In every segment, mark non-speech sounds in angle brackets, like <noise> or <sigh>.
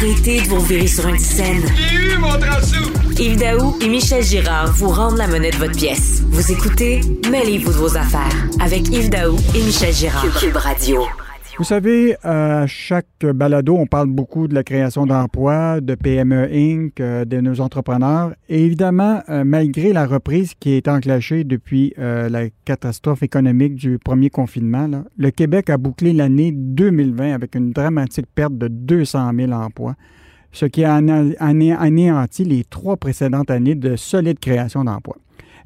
Arrêtez de vous virer sur une scène. J'ai eu mon Yves Daou et Michel Girard vous rendent la monnaie de votre pièce. Vous écoutez Mêlez-vous de vos affaires avec Yves Daou et Michel Girard. Cube Radio. Vous savez, à chaque balado, on parle beaucoup de la création d'emplois, de PME Inc., euh, de nos entrepreneurs. Et évidemment, euh, malgré la reprise qui est enclenchée depuis euh, la catastrophe économique du premier confinement, le Québec a bouclé l'année 2020 avec une dramatique perte de 200 000 emplois, ce qui a anéanti les trois précédentes années de solide création d'emplois.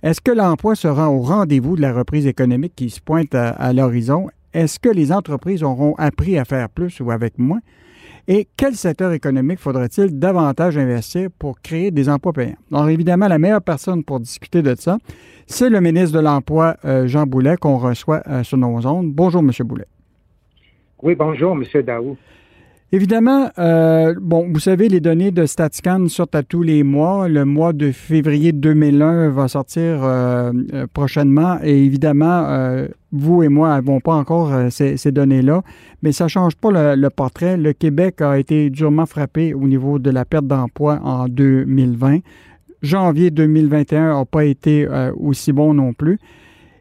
Est-ce que l'emploi sera au rendez-vous de la reprise économique qui se pointe à l'horizon? Est-ce que les entreprises auront appris à faire plus ou avec moins? Et quel secteur économique faudrait-il davantage investir pour créer des emplois payants? Alors, évidemment, la meilleure personne pour discuter de ça, c'est le ministre de l'Emploi, euh, Jean Boulet, qu'on reçoit euh, sur nos ondes. Bonjour, M. Boulet. Oui, bonjour, M. Daou. Évidemment, euh, bon, vous savez, les données de StatScan sortent à tous les mois. Le mois de février 2001 va sortir euh, euh, prochainement. Et évidemment, vous et moi n'avons pas encore ces, données-là, mais ça ne change pas le, le, portrait. Le Québec a été durement frappé au niveau de la perte d'emploi en 2020. Janvier 2021 n'a pas été aussi bon non plus.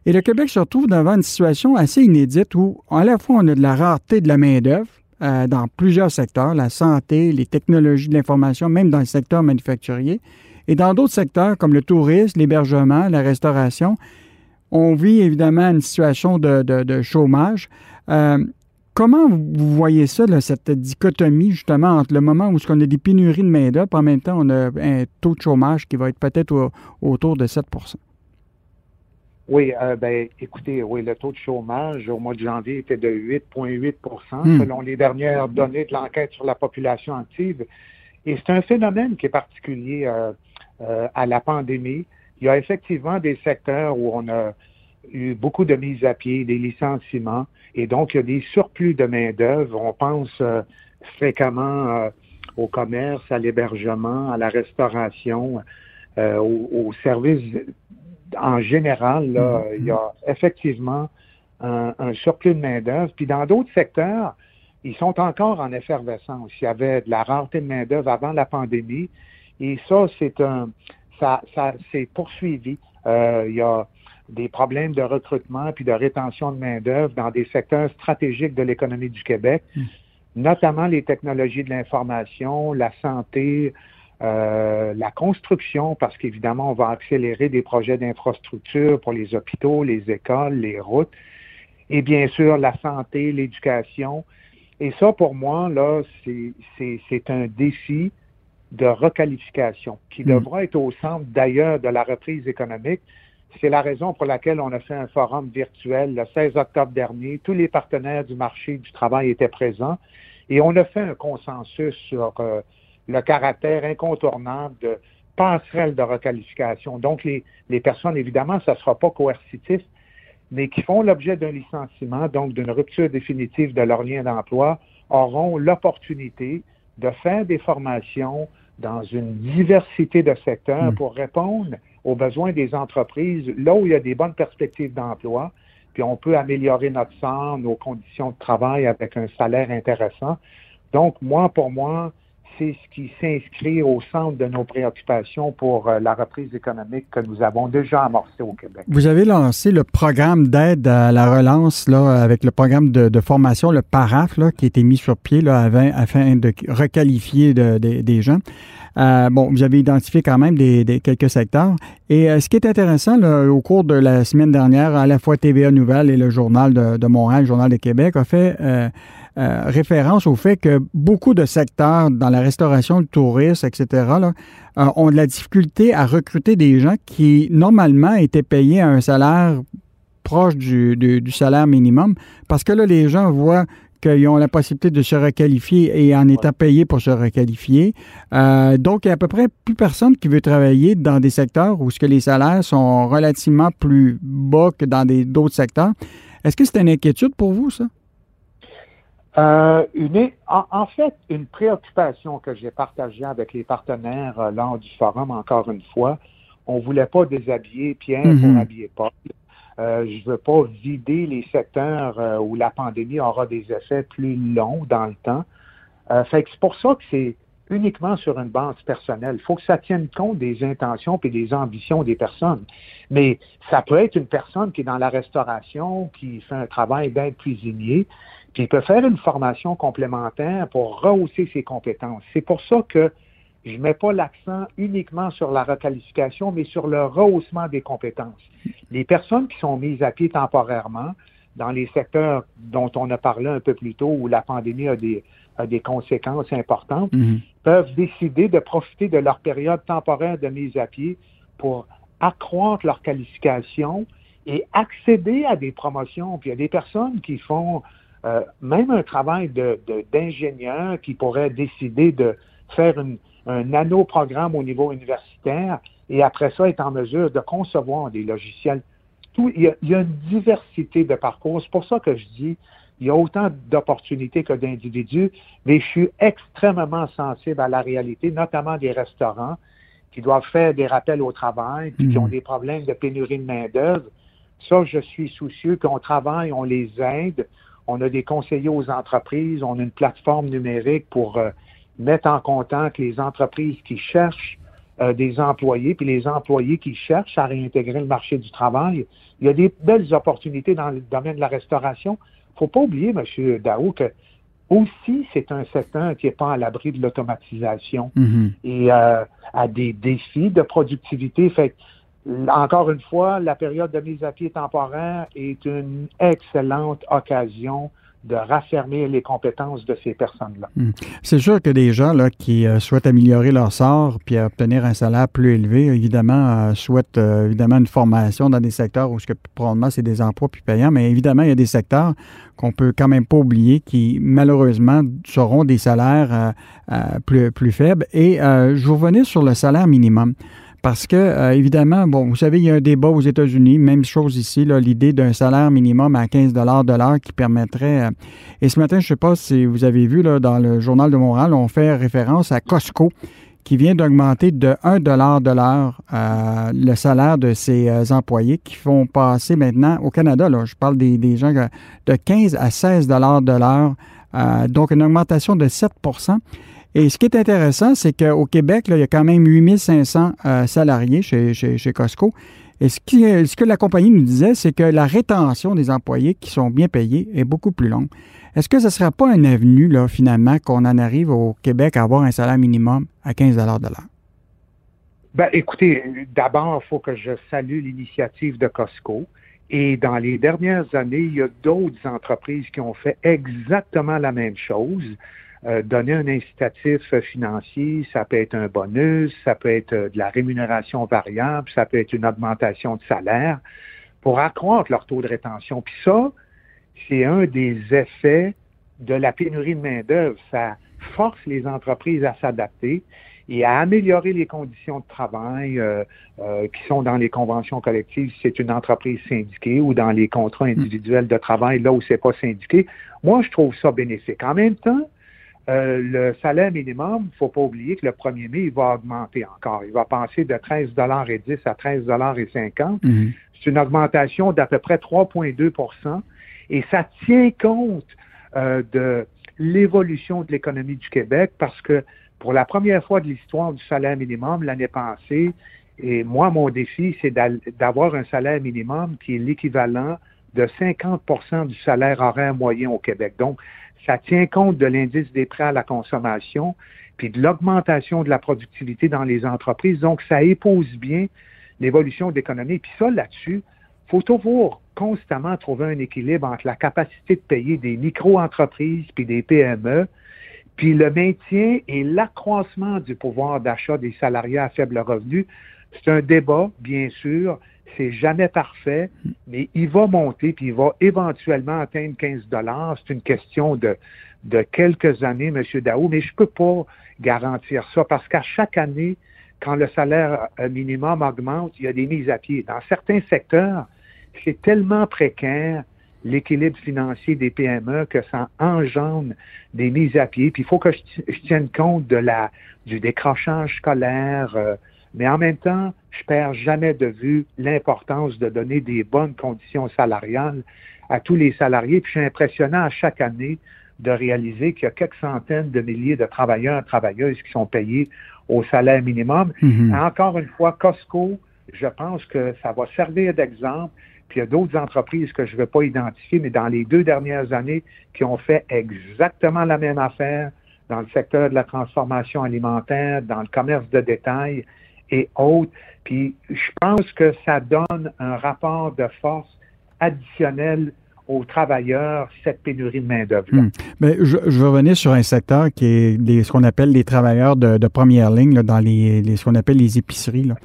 Et le Québec se retrouve devant une situation assez inédite où, à la fois, on a de la rareté de la main-d'œuvre, euh, dans plusieurs secteurs, la santé, les technologies de l'information, même dans le secteur manufacturier. Et dans d'autres secteurs comme le tourisme, l'hébergement, la restauration, on vit évidemment une situation de, chômage. Euh, comment vous voyez ça, cette dichotomie justement entre le moment où on a des pénuries de main-d'œuvre, en même temps on a un taux de chômage qui va être peut-être autour de 7 oui, euh, ben, écoutez, oui, le taux de chômage au mois de janvier était de 8,8% hmm. selon les dernières données de l'enquête sur la population active. Et c'est un phénomène qui est particulier euh, euh, à la pandémie. Il y a effectivement des secteurs où on a eu beaucoup de mises à pied, des licenciements, et donc il y a des surplus de main-d'œuvre. On pense fréquemment au commerce, à l'hébergement, à la restauration, aux services en général, là, mm-hmm. il y a effectivement un, surplus de main-d'œuvre. Puis dans d'autres secteurs, ils sont encore en effervescence. Il y avait de la rareté de main-d'œuvre avant la pandémie. Et ça, c'est un ça, ça s'est poursuivi. Euh, il y a des problèmes de recrutement puis de rétention de main-d'œuvre dans des secteurs stratégiques de l'économie du Québec, mm. notamment les technologies de l'information, la santé, euh, la construction, parce qu'évidemment, on va accélérer des projets d'infrastructure pour les hôpitaux, les écoles, les routes, et bien sûr la santé, l'éducation. Et ça, pour moi, là, c'est un défi de requalification qui hmm. devra être au centre d'ailleurs de la reprise économique. C'est la raison pour laquelle on a fait un forum virtuel le 16 octobre dernier. Tous les partenaires du marché du travail étaient présents et on a fait un consensus sur euh, le caractère incontournable de passerelle de requalification. Donc, les, les personnes, évidemment, ça ne sera pas coercitif, mais qui font l'objet d'un licenciement, donc d'une rupture définitive de leur lien d'emploi, auront l'opportunité de faire des formations dans une diversité de secteurs hmm. pour répondre aux besoins des entreprises, là où il y a des bonnes perspectives d'emploi, puis on peut améliorer notre sort, nos conditions de travail avec un salaire intéressant. Donc, moi, pour moi, c'est ce qui s'inscrit au centre de nos préoccupations pour euh, la reprise économique que nous avons déjà amorcée au Québec. Vous avez lancé le programme d'aide à la relance là, avec le programme de, formation, le PARAF, qui a été mis sur pied là, afin, de requalifier des gens. Euh, bon, vous avez identifié quand même des, quelques secteurs. Et euh, ce qui est intéressant, au cours de la semaine dernière, à la fois TVA Nouvelle et le Journal de, Montréal, le Journal de Québec, a fait référence au fait que beaucoup de secteurs dans la restauration, le tourisme, etc., euh, ont de la difficulté à recruter des gens qui, normalement, étaient payés à un salaire proche du, salaire minimum, parce que là, les gens voient qu'ils ont la possibilité de se requalifier et en étant payés pour se requalifier. Euh, donc, il n'y a à peu près plus personne qui veut travailler dans des secteurs où ce que les salaires sont relativement plus bas que dans d'autres secteurs. Est-ce que c'est une inquiétude pour vous, ça? Euh, une, en, fait, une préoccupation que j'ai partagée avec les partenaires euh, lors du forum, encore une fois, on ne voulait pas déshabiller Pierre pour mhm. habiller Paul. Euh, je ne veux pas vider les secteurs où la pandémie aura des effets plus longs dans le temps. Euh, fait que c'est pour ça que c'est uniquement sur une base personnelle. Il faut que ça tienne compte des intentions et des ambitions des personnes. Mais ça peut être une personne qui est dans la restauration, qui fait un travail d'aide cuisinier, puis il peut faire une formation complémentaire pour rehausser ses compétences. C'est pour ça que je ne mets pas l'accent uniquement sur la requalification, mais sur le rehaussement des compétences. Les personnes qui sont mises à pied temporairement dans les secteurs dont on a parlé un peu plus tôt, où la pandémie a des, des conséquences importantes, mhm. peuvent décider de profiter de leur période temporaire de mise à pied pour accroître leur qualification et accéder à des promotions. Puis il y a des personnes qui font euh, même un travail d'ingénieur qui pourrait décider de faire une, un nano-programme au niveau universitaire et après ça être en mesure de concevoir des logiciels. Tout, il, y a, une diversité de parcours. C'est pour ça que je dis, il y a autant d'opportunités que d'individus, mais je suis extrêmement sensible à la réalité, notamment des restaurants qui doivent faire des rappels au travail, puis qui ont mmh. des problèmes de pénurie de main-d'œuvre. Ça, je suis soucieux qu'on travaille, on les aide. On a des conseillers aux entreprises, on a une plateforme numérique pour euh, mettre en contact les entreprises qui cherchent euh, des employés, puis les employés qui cherchent à réintégrer le marché du travail. Il y a des belles opportunités dans le domaine de la restauration. Il ne faut pas oublier, M. Dao, que aussi, c'est un secteur qui n'est pas à l'abri de l'automatisation mm-hmm. et euh, a des défis de productivité. Fait encore une fois, la période de mise à pied temporaire est une excellente occasion de raffermir les compétences de ces personnes-là. Hmm. C'est sûr que des gens là, qui euh, souhaitent améliorer leur sort puis obtenir un salaire plus élevé, évidemment, euh, souhaitent euh, évidemment une formation dans des secteurs où ce que, probablement c'est des emplois plus payants, mais évidemment, il y a des secteurs qu'on peut quand même pas oublier qui, malheureusement, seront des salaires plus, plus faibles. Et je vous revenais sur le salaire minimum. Parce que, euh, évidemment, bon, vous savez, il y a un débat aux États-Unis, même chose ici, l'idée d'un salaire minimum à 15 de l'heure qui permettrait. Euh, et ce matin, je ne sais pas si vous avez vu, là, dans le Journal de Montréal, on fait référence à Costco qui vient d'augmenter de 1 de l'heure euh, le salaire de ses employés qui font passer maintenant au Canada, là, je parle des, des gens de 15 à 16 de l'heure, donc une augmentation de 7 et ce qui est intéressant, c'est qu'au Québec, il y a quand même 8500 euh, salariés chez, chez, Costco. Et ce, qui, ce, que la compagnie nous disait, c'est que la rétention des employés qui sont bien payés est beaucoup plus longue. Est-ce que ce ne sera pas une avenue, là, finalement, qu'on en arrive au Québec à avoir un salaire minimum à 15 de l'heure? Ben, écoutez, d'abord, il faut que je salue l'initiative de Costco. Et dans les dernières années, il y a d'autres entreprises qui ont fait exactement la même chose. Euh, donner un incitatif financier, ça peut être un bonus, ça peut être euh, de la rémunération variable, ça peut être une augmentation de salaire pour accroître leur taux de rétention. Puis ça, c'est un des effets de la pénurie de main-d'œuvre. Ça force les entreprises à s'adapter et à améliorer les conditions de travail euh, qui sont dans les conventions collectives si c'est une entreprise syndiquée ou dans les contrats individuels de travail là où c'est pas syndiqué. Moi, je trouve ça bénéfique. En même temps, euh, le salaire minimum, il ne faut pas oublier que le 1er mai, il va augmenter encore. Il va passer de 13,10 à 13,50 mhm. C'est une augmentation d'à peu près 3,2% et ça tient compte euh, de l'évolution de l'économie du Québec parce que pour la première fois de l'histoire du salaire minimum l'année passée, et moi, mon défi, c'est d'avoir un salaire minimum qui est l'équivalent de 50% du salaire horaire moyen au Québec. Donc, ça tient compte de l'indice des prêts à la consommation, puis de l'augmentation de la productivité dans les entreprises. Donc, ça épouse bien l'évolution de l'économie. Puis ça, là-dessus, faut toujours constamment trouver un équilibre entre la capacité de payer des micro-entreprises puis des PME, puis le maintien et l'accroissement du pouvoir d'achat des salariés à faible revenu. C'est un débat, bien sûr, c'est jamais parfait, mais il va monter, puis il va éventuellement atteindre 15 dollars. C'est une question de, de quelques années, M. Daou, mais je ne peux pas garantir ça parce qu'à chaque année, quand le salaire euh, minimum augmente, il y a des mises à pied. Dans certains secteurs, c'est tellement précaire l'équilibre financier des PME que ça engendre des mises à pied. Puis il faut que je, tienne compte de la du décrochage scolaire, euh, mais en même temps, je perds jamais de vue l'importance de donner des bonnes conditions salariales à tous les salariés. Puis je suis impressionnant à chaque année de réaliser qu'il y a quelques centaines de milliers de travailleurs et travailleuses qui sont payés au salaire minimum. Mhm. Encore une fois, Costco, je pense que ça va servir d'exemple. Puis il y a d'autres entreprises que je ne vais pas identifier, mais dans les deux dernières années, qui ont fait exactement la même affaire dans le secteur de la transformation alimentaire, dans le commerce de détail et autres. Puis je pense que ça donne un rapport de force additionnel aux travailleurs, cette pénurie de main-d'œuvre. Hmm. Mais je, je, veux revenir sur un secteur qui est ce qu'on appelle les travailleurs de, première ligne dans les, ce qu'on appelle les épiceries. Là.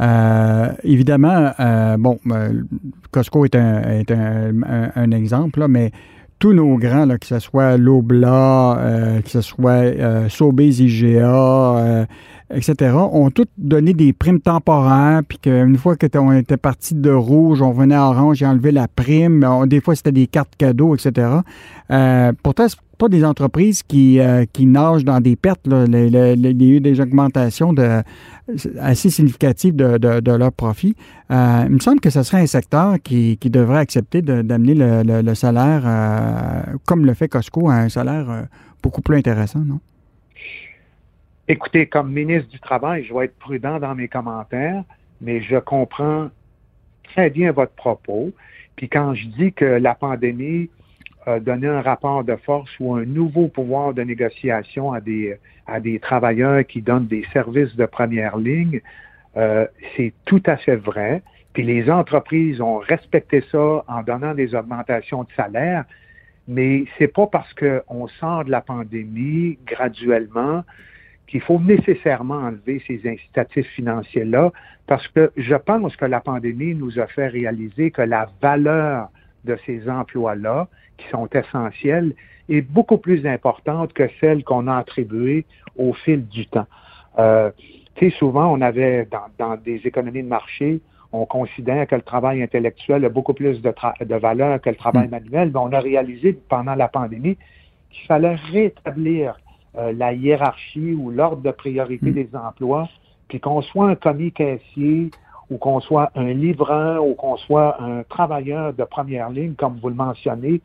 Euh, évidemment, euh, bon, euh, Costco est un, exemple, mais tous nos grands, que ce soit Lobla, euh, que ce soit euh, IGA, etc., ont tous donné des primes temporaires, puis qu'une fois qu'on était parti de rouge, on venait à orange et enlevé la prime. On, des fois, c'était des cartes cadeaux, etc. Euh, pourtant, c'est pas des entreprises qui, euh, qui nagent dans des pertes. Là. Il y a eu des augmentations assez significatives de, leurs profits. Euh, il me semble que ce serait un secteur qui, devrait accepter d'amener le, salaire, comme le fait Costco, à un salaire beaucoup plus intéressant, non? Écoutez, comme ministre du Travail, je vais être prudent dans mes commentaires, mais je comprends très bien votre propos. Puis quand je dis que la pandémie a donné un rapport de force ou un nouveau pouvoir de négociation à des, à des travailleurs qui donnent des services de première ligne, euh, c'est tout à fait vrai. Puis les entreprises ont respecté ça en donnant des augmentations de salaire, mais c'est pas parce qu'on sort de la pandémie graduellement qu'il faut nécessairement enlever ces incitatifs financiers-là, parce que je pense que la pandémie nous a fait réaliser que la valeur de ces emplois-là, qui sont essentiels, est beaucoup plus importante que celle qu'on a attribuée au fil du temps. Euh, tu sais, souvent, on avait, dans, dans, des économies de marché, on considère que le travail intellectuel a beaucoup plus de, de valeur que le travail manuel, mais on a réalisé pendant la pandémie qu'il fallait rétablir euh, la hiérarchie ou l'ordre de priorité Mm. des emplois, puis qu'on soit un commis caissier ou qu'on soit un livreur ou qu'on soit un travailleur de première ligne, comme vous le mentionnez,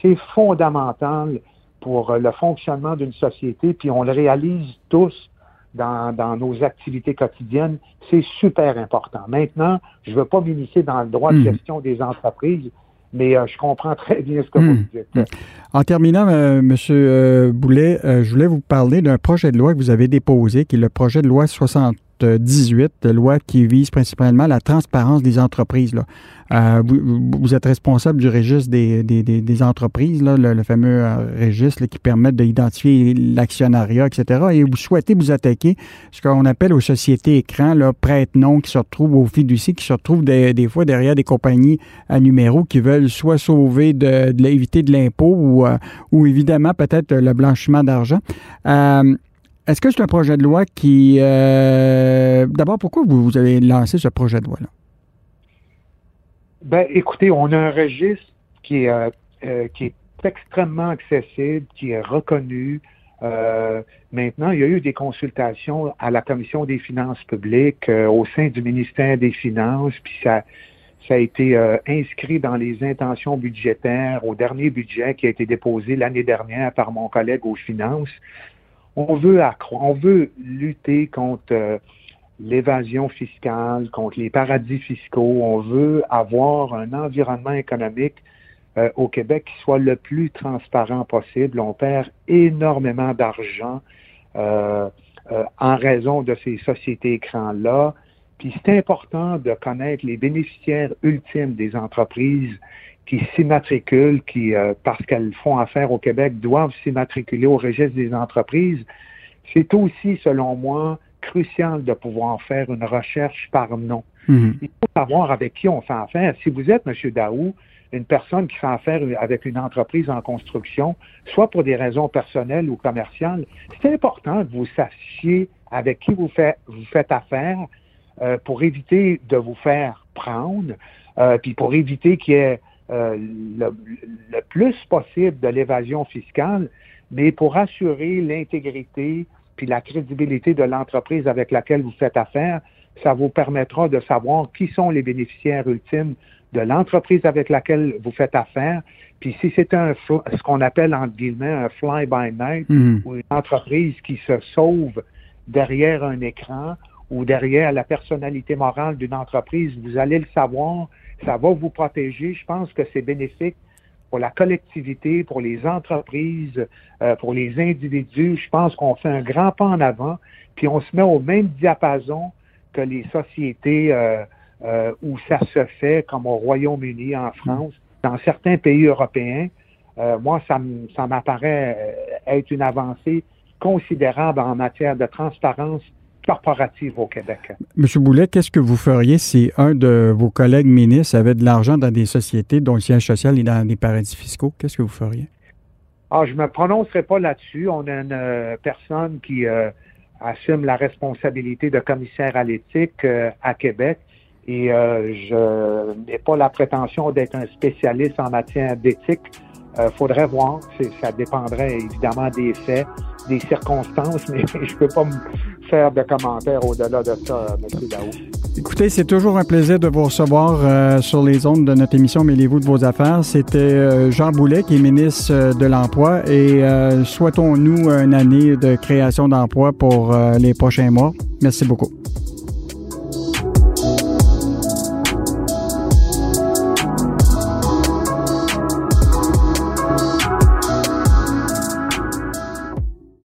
c'est fondamental pour euh, le fonctionnement d'une société, puis on le réalise tous dans, dans nos activités quotidiennes. C'est super important. Maintenant, je ne veux pas m'initier dans le droit de Mm. gestion des entreprises, mais euh, je comprends très bien ce que vous hmm. dites. Hmm. En terminant, euh, Monsieur M. Boulet, euh, je voulais vous parler d'un projet de loi que vous avez déposé, qui est le projet de loi 60 18, loi qui vise principalement la transparence des entreprises. Là. Euh, vous, êtes responsable du registre des, des, entreprises, là, le, fameux euh, registre là, qui permet d'identifier l'actionnariat, etc. Et vous souhaitez vous attaquer ce qu'on appelle aux sociétés écrans, prête-nom, qui se retrouvent au fiducie, qui se retrouvent des, fois derrière des compagnies à numéro qui veulent soit sauver, de, de éviter de l'impôt euh, ou, évidemment peut-être le blanchiment d'argent est-ce que c'est un projet de loi qui... Euh, D'abord, pourquoi vous, avez lancé ce projet de loi-là? Ben, écoutez, on a un registre qui est, euh, euh, qui est extrêmement accessible, qui est reconnu. Maintenant, il y a eu des consultations à la Commission des finances publiques au sein du ministère des Finances, puis ça, ça a été inscrit dans les intentions budgétaires au dernier budget qui a été déposé l'année dernière par mon collègue aux finances. On veut accroître, on veut lutter contre euh, l'évasion fiscale, contre les paradis fiscaux. On veut avoir un environnement économique euh, au Québec qui soit le plus transparent possible. On perd énormément d'argent euh, en raison de ces sociétés écrans-là. Puis c'est important de connaître les bénéficiaires ultimes des entreprises qui s'immatriculent, qui, euh, parce qu'elles font affaire au Québec, doivent s'immatriculer au registre des entreprises. C'est aussi, selon moi, crucial de pouvoir faire une recherche par nom. Mmh. Il faut savoir avec qui on fait affaire. Si vous êtes, M. Daou, une personne qui fait affaire avec une entreprise en construction, soit pour des raisons personnelles ou commerciales, c'est important que vous sachiez avec qui vous, fait, vous faites affaire euh, pour éviter de vous faire prendre, euh, puis pour éviter qu'il y ait euh, le, le, plus possible de l'évasion fiscale, mais pour assurer l'intégrité puis la crédibilité de l'entreprise avec laquelle vous faites affaire, ça vous permettra de savoir qui sont les bénéficiaires ultimes de l'entreprise avec laquelle vous faites affaire. Puis si c'est un ce qu'on appelle entre guillemets un fly by night mm-hmm. ou une entreprise qui se sauve derrière un écran ou derrière la personnalité morale d'une entreprise, vous allez le savoir, ça va vous protéger. Je pense que c'est bénéfique pour la collectivité, pour les entreprises, euh, pour les individus. Je pense qu'on fait un grand pas en avant, puis on se met au même diapason que les sociétés euh, euh, où ça se fait, comme au Royaume-Uni, en France, dans certains pays européens. moi, ça, ça m'apparaît être une avancée considérable en matière de transparence corporative au Québec. Monsieur Boulet, qu'est-ce que vous feriez si un de vos collègues ministres avait de l'argent dans des sociétés dont le siège social est dans des paradis fiscaux? Qu'est-ce que vous feriez? Ah, je ne me prononcerai pas là-dessus. On a une euh, personne qui euh, assume la responsabilité de commissaire à l'éthique euh, à Québec et je n'ai pas la prétention d'être un spécialiste en matière d'éthique. Il faudrait voir. Ça dépendrait évidemment des faits, des circonstances, <laughs> mais je ne peux pas me faire de commentaires au-delà de ça, M. Daou. Écoutez, c'est toujours un plaisir de vous recevoir euh, sur les ondes de notre émission Mêlez-vous de vos affaires. C'était euh, Jean Boulet, qui est ministre euh, de l'Emploi, et souhaitons-nous une année de création d'emplois pour les prochains mois. Merci beaucoup.